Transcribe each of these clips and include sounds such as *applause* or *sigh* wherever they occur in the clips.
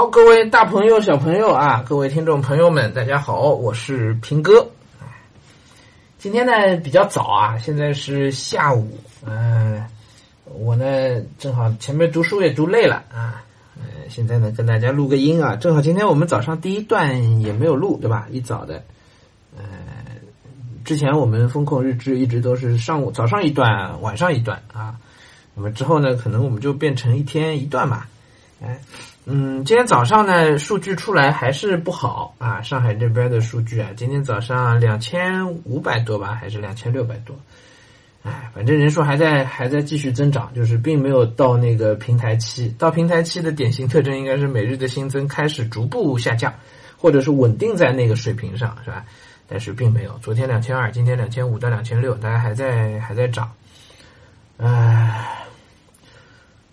好，各位大朋友、小朋友啊，各位听众朋友们，大家好，我是平哥。今天呢比较早啊，现在是下午，嗯、我呢正好前面读书也读累了啊，呃，现在呢跟大家录个音啊，正好今天我们早上第一段也没有录，对吧？一早的，呃，之前我们风控日志一直都是上午早上一段，晚上一段啊，那么之后呢，可能我们就变成一天一段嘛，哎。嗯，今天早上呢，数据出来还是不好啊。上海这边的数据啊，今天早上两千五百多吧，还是两千六百多？哎，反正人数还在还在继续增长，就是并没有到那个平台期。到平台期的典型特征应该是每日的新增开始逐步下降，或者是稳定在那个水平上，是吧？但是并没有，昨天两千二，今天两千五到两千六，大家还在还在涨，唉。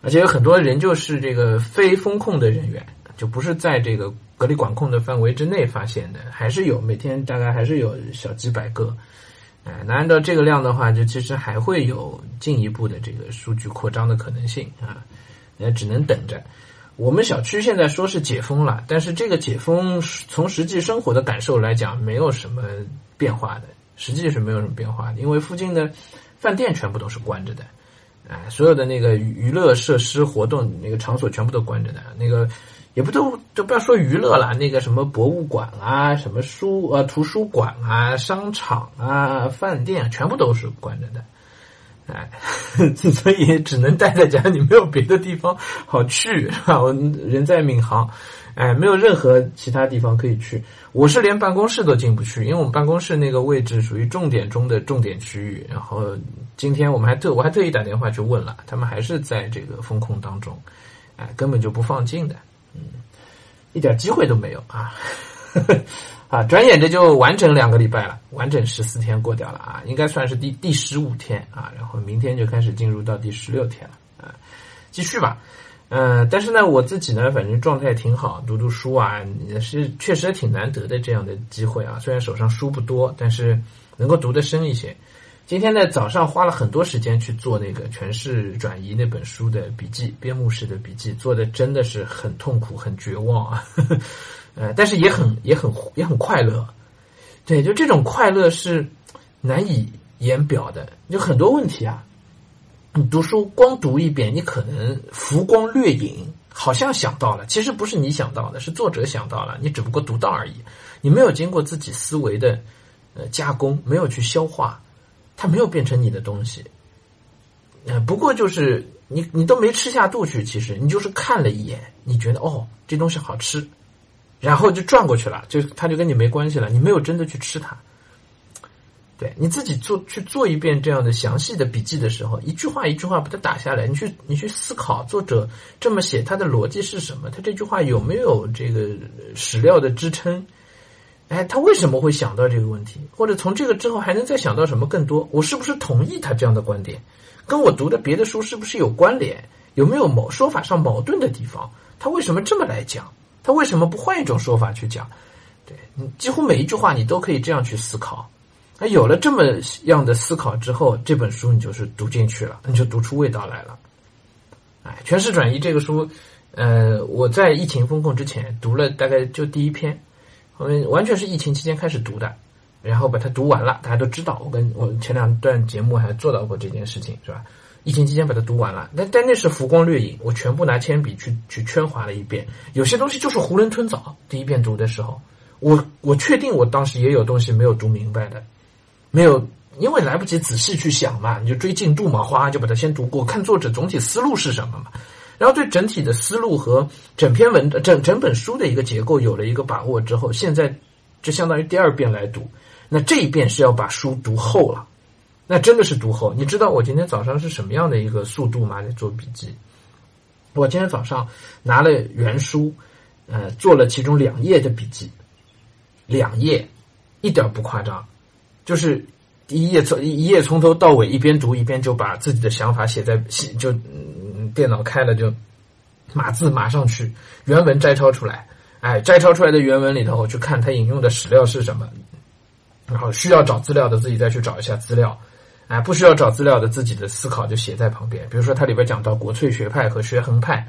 而且有很多人就是这个非风控的人员，就不是在这个隔离管控的范围之内发现的，还是有每天大概还是有小几百个。哎，那按照这个量的话，就其实还会有进一步的这个数据扩张的可能性啊。那只能等着。我们小区现在说是解封了，但是这个解封从实际生活的感受来讲，没有什么变化的，实际是没有什么变化的，因为附近的饭店全部都是关着的。哎，所有的那个娱乐设施、活动那个场所全部都关着的，那个也不都都不要说娱乐了，那个什么博物馆啊、什么书呃图书馆啊、商场啊、饭店全部都是关着的。哎，*laughs* 所以只能待在家里，没有别的地方好去，是吧？我人在闵行，哎，没有任何其他地方可以去。我是连办公室都进不去，因为我们办公室那个位置属于重点中的重点区域。然后今天我们还特我还特意打电话去问了，他们还是在这个风控当中，哎，根本就不放进的，嗯，一点机会都没有啊。*laughs* 啊，转眼这就完整两个礼拜了，完整十四天过掉了啊，应该算是第第十五天啊，然后明天就开始进入到第十六天了啊，继续吧，嗯，但是呢，我自己呢，反正状态挺好，读读书啊，也是确实挺难得的这样的机会啊，虽然手上书不多，但是能够读得深一些。今天呢，早上花了很多时间去做那个《权势转移》那本书的笔记，编目式的笔记，做的真的是很痛苦、很绝望啊。*laughs* 呃，但是也很也很也很快乐，对，就这种快乐是难以言表的。就很多问题啊，你读书光读一遍，你可能浮光掠影，好像想到了，其实不是你想到的，是作者想到了，你只不过读到而已，你没有经过自己思维的呃加工，没有去消化，它没有变成你的东西。呃，不过就是你你都没吃下肚去，其实你就是看了一眼，你觉得哦，这东西好吃。然后就转过去了，就他就跟你没关系了，你没有真的去吃它。对你自己做去做一遍这样的详细的笔记的时候，一句话一句话把它打下来，你去你去思考作者这么写他的逻辑是什么，他这句话有没有这个史料的支撑？哎，他为什么会想到这个问题？或者从这个之后还能再想到什么更多？我是不是同意他这样的观点？跟我读的别的书是不是有关联？有没有某说法上矛盾的地方？他为什么这么来讲？他为什么不换一种说法去讲？对你几乎每一句话你都可以这样去思考。那有了这么样的思考之后，这本书你就是读进去了，你就读出味道来了。哎，《权势转移》这个书，呃，我在疫情封控之前读了大概就第一篇，我完全是疫情期间开始读的，然后把它读完了。大家都知道，我跟我前两段节目还做到过这件事情，是吧？疫情期间把它读完了，但但那是浮光掠影，我全部拿铅笔去去圈划了一遍。有些东西就是囫囵吞枣，第一遍读的时候，我我确定我当时也有东西没有读明白的，没有，因为来不及仔细去想嘛，你就追进度嘛，哗就把它先读过，看作者总体思路是什么嘛，然后对整体的思路和整篇文整整本书的一个结构有了一个把握之后，现在就相当于第二遍来读，那这一遍是要把书读厚了。那真的是读厚，你知道我今天早上是什么样的一个速度吗？在做笔记，我今天早上拿了原书，呃，做了其中两页的笔记，两页，一点不夸张，就是一页从一页从头到尾一边读一边就把自己的想法写在写就嗯电脑开了就码字码上去，原文摘抄出来，哎，摘抄出来的原文里头去看他引用的史料是什么，然后需要找资料的自己再去找一下资料。哎，不需要找资料的，自己的思考就写在旁边。比如说，它里边讲到国粹学派和学衡派，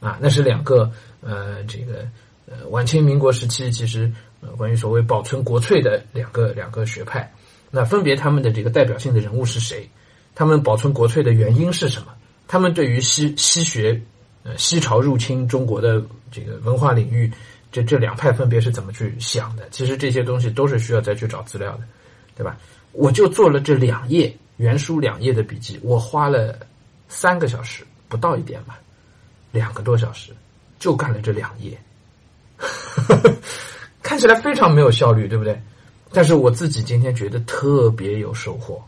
啊，那是两个呃，这个呃，晚清民国时期其实呃，关于所谓保存国粹的两个两个学派，那分别他们的这个代表性的人物是谁？他们保存国粹的原因是什么？他们对于西西学呃西朝入侵中国的这个文化领域，这这两派分别是怎么去想的？其实这些东西都是需要再去找资料的，对吧？我就做了这两页原书两页的笔记，我花了三个小时不到一点吧。两个多小时就干了这两页，*laughs* 看起来非常没有效率，对不对？但是我自己今天觉得特别有收获。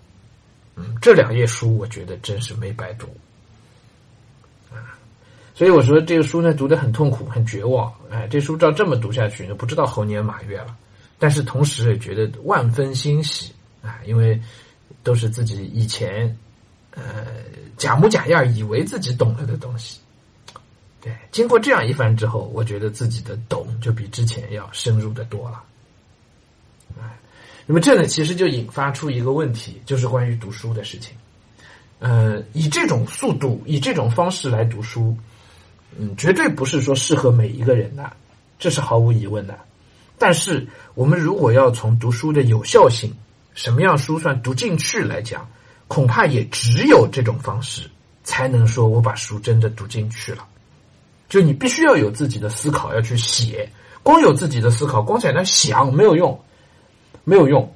嗯，这两页书我觉得真是没白读啊！所以我说这个书呢，读的很痛苦，很绝望。哎，这书照这么读下去，呢，不知道猴年马月了。但是同时也觉得万分欣喜啊，因为都是自己以前呃假模假样以为自己懂了的东西。对，经过这样一番之后，我觉得自己的懂就比之前要深入的多了。哎，那么这呢，其实就引发出一个问题，就是关于读书的事情。呃，以这种速度，以这种方式来读书，嗯，绝对不是说适合每一个人的，这是毫无疑问的。但是，我们如果要从读书的有效性，什么样书算读进去来讲，恐怕也只有这种方式，才能说我把书真的读进去了。就你必须要有自己的思考，要去写。光有自己的思考，光在那想没有用，没有用。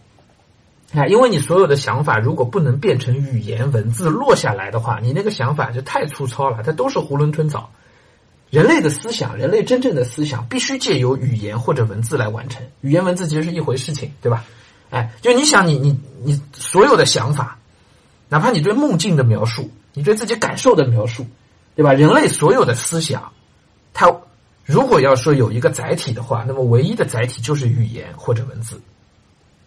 啊，因为你所有的想法如果不能变成语言文字落下来的话，你那个想法就太粗糙了，它都是囫囵吞枣。人类的思想，人类真正的思想，必须借由语言或者文字来完成。语言文字其实是一回事情，对吧？哎，就你想，你你你所有的想法，哪怕你对梦境的描述，你对自己感受的描述，对吧？人类所有的思想。它如果要说有一个载体的话，那么唯一的载体就是语言或者文字，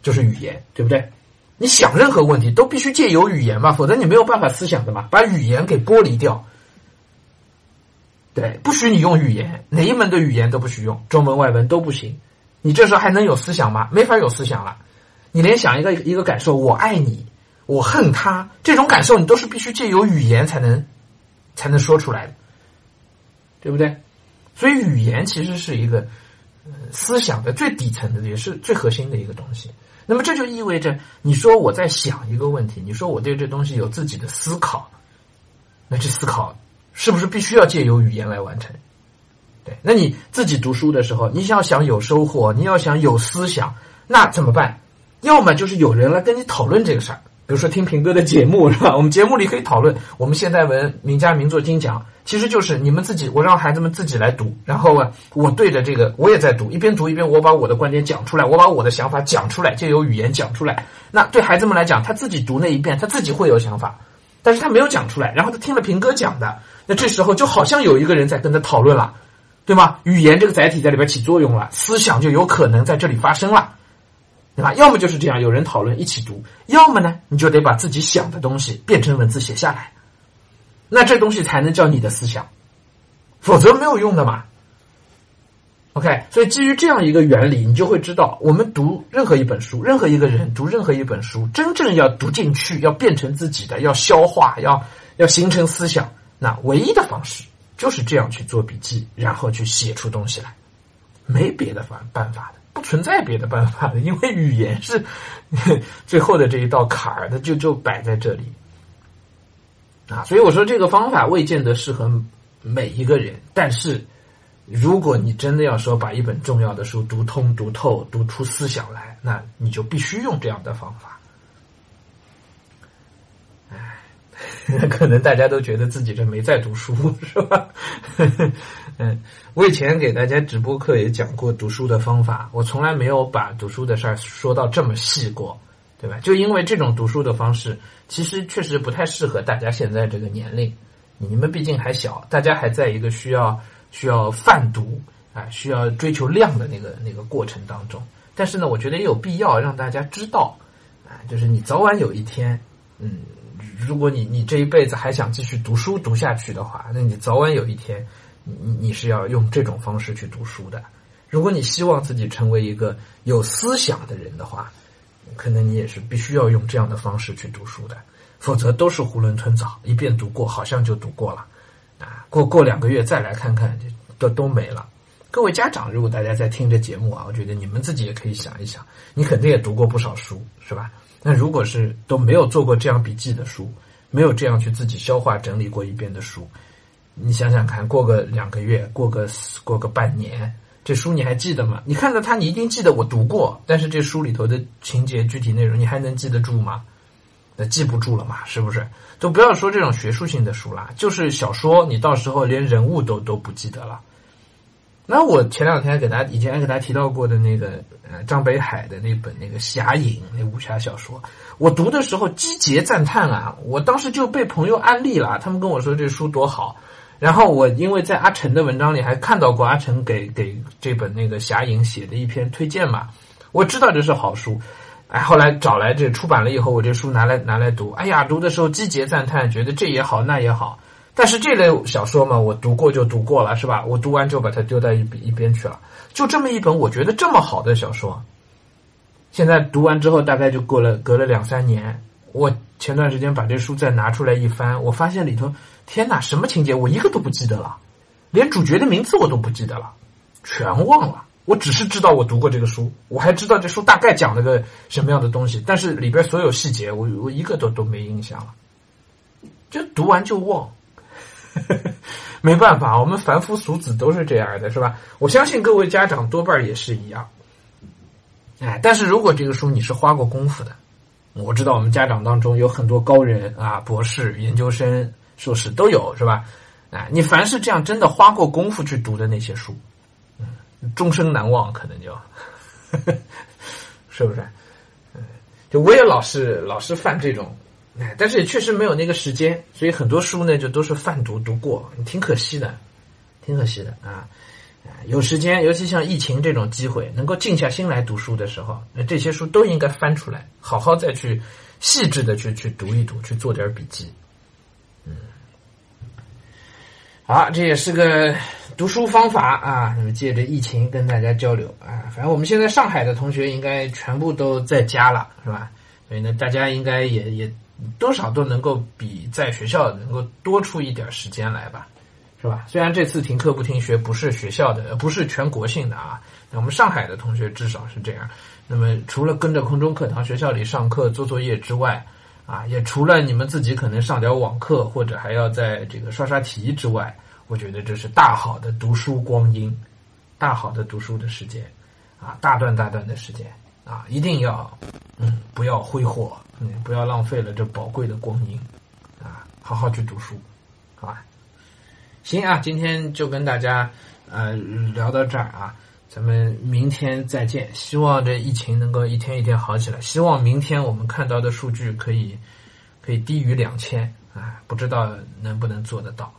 就是语言，对不对？你想任何问题都必须借由语言嘛，否则你没有办法思想的嘛。把语言给剥离掉，对，不许你用语言，哪一门的语言都不许用，中文外文都不行。你这时候还能有思想吗？没法有思想了。你连想一个一个感受，我爱你，我恨他，这种感受你都是必须借由语言才能才能说出来的，对不对？所以，语言其实是一个思想的最底层的，也是最核心的一个东西。那么，这就意味着，你说我在想一个问题，你说我对这东西有自己的思考，那这思考是不是必须要借由语言来完成？对，那你自己读书的时候，你要想有收获，你要想有思想，那怎么办？要么就是有人来跟你讨论这个事儿。比如说听平哥的节目 *laughs* 是吧？我们节目里可以讨论我们现代文名家名作精讲，其实就是你们自己，我让孩子们自己来读，然后，我对着这个我也在读，一边读一边我把我的观点讲出来，我把我的想法讲出来，借由语言讲出来。那对孩子们来讲，他自己读那一遍，他自己会有想法，但是他没有讲出来，然后他听了平哥讲的，那这时候就好像有一个人在跟他讨论了，对吗？语言这个载体在里边起作用了，思想就有可能在这里发生了。对吧？要么就是这样，有人讨论一起读；要么呢，你就得把自己想的东西变成文字写下来，那这东西才能叫你的思想，否则没有用的嘛。OK，所以基于这样一个原理，你就会知道，我们读任何一本书，任何一个人读任何一本书，真正要读进去，要变成自己的，要消化，要要形成思想，那唯一的方式就是这样去做笔记，然后去写出东西来，没别的方办法的。不存在别的办法的，*laughs* 因为语言是 *laughs* 最后的这一道坎儿，它就就摆在这里啊。所以我说这个方法未见得适合每一个人，但是如果你真的要说把一本重要的书读通、读透、读出思想来，那你就必须用这样的方法。哎，*laughs* 可能大家都觉得自己这没在读书，*laughs* 是吧？*laughs* 嗯，我以前给大家直播课也讲过读书的方法，我从来没有把读书的事儿说到这么细过，对吧？就因为这种读书的方式，其实确实不太适合大家现在这个年龄。你们毕竟还小，大家还在一个需要需要泛读啊，需要追求量的那个那个过程当中。但是呢，我觉得也有必要让大家知道啊，就是你早晚有一天，嗯，如果你你这一辈子还想继续读书读下去的话，那你早晚有一天。你你是要用这种方式去读书的。如果你希望自己成为一个有思想的人的话，可能你也是必须要用这样的方式去读书的。否则都是囫囵吞枣，一遍读过好像就读过了，啊，过过两个月再来看看，都都没了。各位家长，如果大家在听这节目啊，我觉得你们自己也可以想一想，你肯定也读过不少书，是吧？那如果是都没有做过这样笔记的书，没有这样去自己消化整理过一遍的书，你想想看，过个两个月，过个过个半年，这书你还记得吗？你看到它，你一定记得我读过，但是这书里头的情节、具体内容，你还能记得住吗？那记不住了嘛，是不是？都不要说这种学术性的书啦，就是小说，你到时候连人物都都不记得了。那我前两天给大家以前还给大家提到过的那个呃张北海的那本那个《侠影》那武侠小说，我读的时候击节赞叹啊！我当时就被朋友安利了，他们跟我说这书多好。然后我因为在阿成的文章里还看到过阿成给给这本那个《侠影》写的一篇推荐嘛，我知道这是好书。哎，后来找来这出版了以后，我这书拿来拿来读，哎呀，读的时候击节赞叹，觉得这也好那也好。但是这类小说嘛，我读过就读过了，是吧？我读完就把它丢到一一边去了。就这么一本我觉得这么好的小说，现在读完之后大概就过了隔了两三年。我前段时间把这书再拿出来一翻，我发现里头，天哪，什么情节我一个都不记得了，连主角的名字我都不记得了，全忘了。我只是知道我读过这个书，我还知道这书大概讲了个什么样的东西，但是里边所有细节我我一个都都没印象了，就读完就忘。*laughs* 没办法，我们凡夫俗子都是这样的，是吧？我相信各位家长多半也是一样。哎，但是如果这个书你是花过功夫的，我知道我们家长当中有很多高人啊，博士、研究生、硕士都有，是吧？哎，你凡是这样真的花过功夫去读的那些书，嗯，终生难忘，可能就，*laughs* 是不是？就我也老是老是犯这种。但是也确实没有那个时间，所以很多书呢就都是泛读读过，挺可惜的，挺可惜的啊！有时间，尤其像疫情这种机会，能够静下心来读书的时候，那这些书都应该翻出来，好好再去细致的去去读一读，去做点笔记。嗯，好，这也是个读书方法啊！那么借着疫情跟大家交流啊，反正我们现在上海的同学应该全部都在家了，是吧？所以呢，大家应该也也。多少都能够比在学校能够多出一点时间来吧，是吧？虽然这次停课不停学不是学校的，不是全国性的啊，那我们上海的同学至少是这样。那么除了跟着空中课堂学校里上课做作业之外，啊，也除了你们自己可能上点网课或者还要在这个刷刷题之外，我觉得这是大好的读书光阴，大好的读书的时间，啊，大段大段的时间。啊，一定要，嗯，不要挥霍，嗯，不要浪费了这宝贵的光阴，啊，好好去读书，好吧？行啊，今天就跟大家呃聊到这儿啊，咱们明天再见。希望这疫情能够一天一天好起来，希望明天我们看到的数据可以可以低于两千啊，不知道能不能做得到。